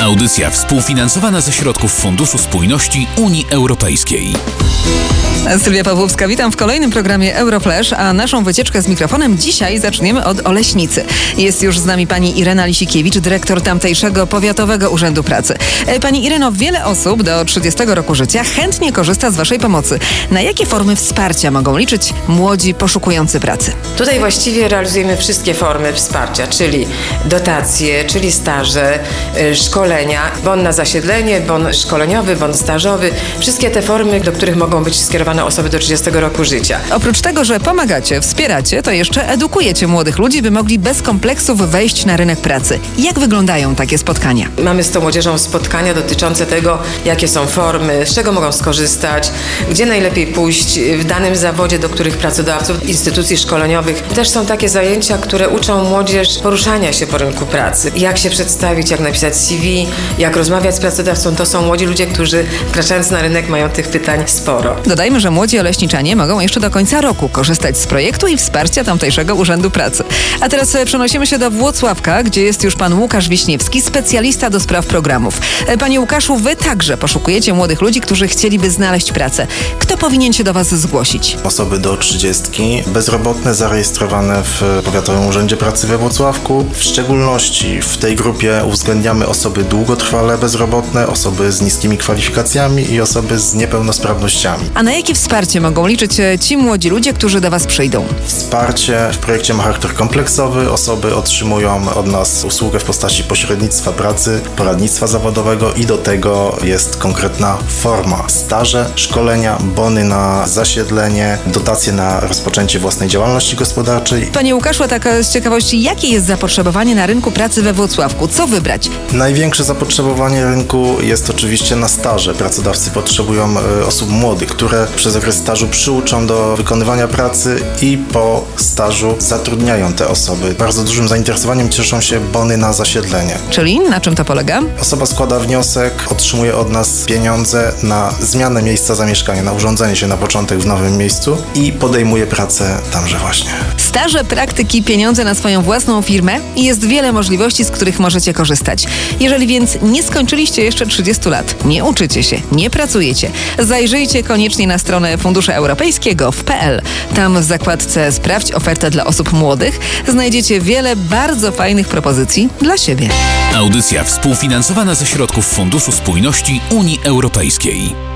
Audycja współfinansowana ze środków Funduszu Spójności Unii Europejskiej. Sylwia Pawłowska, witam w kolejnym programie Euroflash, a naszą wycieczkę z mikrofonem dzisiaj zaczniemy od Oleśnicy. Jest już z nami pani Irena Lisikiewicz, dyrektor tamtejszego Powiatowego Urzędu Pracy. E, Pani Ireno, wiele osób do 30 roku życia chętnie korzysta z waszej pomocy. Na jakie formy wsparcia mogą liczyć młodzi poszukujący pracy? Tutaj właściwie realizujemy wszystkie formy wsparcia, czyli dotacje, czyli staże, y, szkolenia, bon na zasiedlenie, bon szkoleniowy, bon stażowy. Wszystkie te formy, do których mogą być skierowane osoby do 30 roku życia. Oprócz tego, że pomagacie, wspieracie, to jeszcze edukujecie młodych ludzi, by mogli bez kompleksów wejść na rynek pracy. Jak wyglądają takie spotkania? Mamy z tą młodzieżą spotkania dotyczące tego, jakie są formy, z czego mogą skorzystać, gdzie najlepiej pójść w danym zawodzie, do których pracodawców, instytucji szkoleniowych. Też są takie zajęcia, które uczą młodzież poruszania się po rynku pracy. Jak się przedstawić, jak napisać CV, jak rozmawiać z pracodawcą. To są młodzi ludzie, którzy wkraczając na rynek mają tych pytań sporo. Dodajmy, że młodzi oleśniczanie mogą jeszcze do końca roku korzystać z projektu i wsparcia tamtejszego Urzędu Pracy. A teraz e, przenosimy się do Włocławka, gdzie jest już pan Łukasz Wiśniewski, specjalista do spraw programów. E, Panie Łukaszu, wy także poszukujecie młodych ludzi, którzy chcieliby znaleźć pracę. Kto powinien się do was zgłosić? Osoby do 30, bezrobotne zarejestrowane w Powiatowym Urzędzie Pracy we Włocławku. W szczególności w tej grupie uwzględniamy osoby długotrwale bezrobotne, osoby z niskimi kwalifikacjami i osoby z niepełnosprawnościami. A na jakie wsparcie mogą liczyć e, ci młodzi ludzie, którzy do was przyjdą? Wsparcie w projekcie ma charakter kompleksowy. Osoby otrzymują od nas usługę w postaci pośrednictwa pracy, poradnictwa zawodowego i do tego jest konkretna forma. Staże, szkolenia, bony na zasiedlenie, dotacje na rozpoczęcie własnej działalności gospodarczej Panie Łukaszu, tak e, z ciekawości, jakie jest zapotrzebowanie na rynku pracy we Włocławku? Co wybrać? Największe zapotrzebowanie rynku jest oczywiście na staże. Pracodawcy potrzebują e, osób młodych, które przez okres stażu przyuczą do wykonywania pracy i po stażu zatrudniają te osoby. Bardzo dużym zainteresowaniem cieszą się bony na zasiedlenie. Czyli na czym to polega? Osoba składa wniosek, otrzymuje od nas pieniądze na zmianę miejsca zamieszkania, na urządzenie się na początek w nowym miejscu i podejmuje pracę tamże właśnie. Staże, praktyki, pieniądze na swoją własną firmę i jest wiele możliwości, z których możecie korzystać. Jeżeli więc nie skończyliście jeszcze 30 lat, nie uczycie się, nie pracujecie, zajrzyjcie koniecznie na stronę Fundusze Europejskiego w PL. Tam w zakładce Sprawdź ofertę dla osób młodych znajdziecie wiele bardzo fajnych propozycji dla siebie. Audycja współfinansowana ze środków Funduszu Spójności Unii Europejskiej.